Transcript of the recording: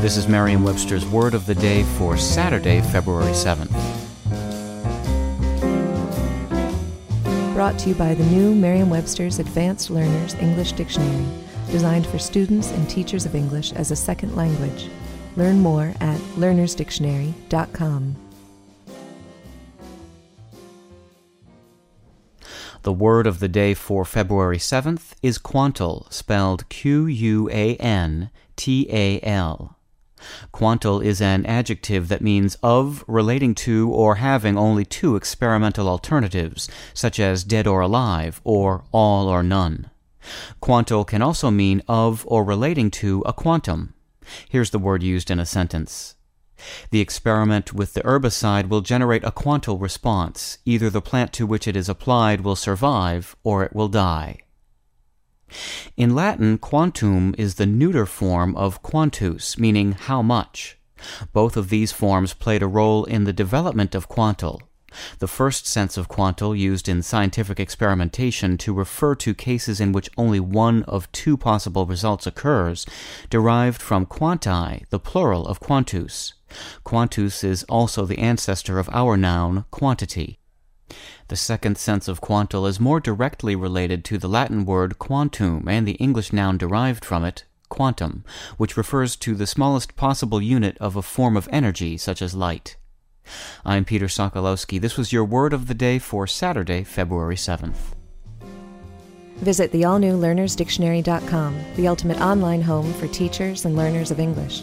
This is Merriam-Webster's Word of the Day for Saturday, February 7th. Brought to you by the new Merriam-Webster's Advanced Learners English Dictionary, designed for students and teachers of English as a second language. Learn more at learnersdictionary.com. The word of the day for February 7th is quantal, spelled Q U A N T A L. Quantal is an adjective that means of, relating to, or having only two experimental alternatives, such as dead or alive, or all or none. Quantal can also mean of or relating to a quantum. Here's the word used in a sentence. The experiment with the herbicide will generate a quantal response. Either the plant to which it is applied will survive, or it will die. In Latin, quantum is the neuter form of quantus, meaning how much. Both of these forms played a role in the development of quantal. The first sense of quantal used in scientific experimentation to refer to cases in which only one of two possible results occurs, derived from quanti, the plural of quantus. Quantus is also the ancestor of our noun, quantity. The second sense of quantal is more directly related to the Latin word quantum and the English noun derived from it, quantum, which refers to the smallest possible unit of a form of energy, such as light. I'm Peter Sokolowski. This was your word of the day for Saturday, February 7th. Visit the all new learnersdictionary.com, the ultimate online home for teachers and learners of English.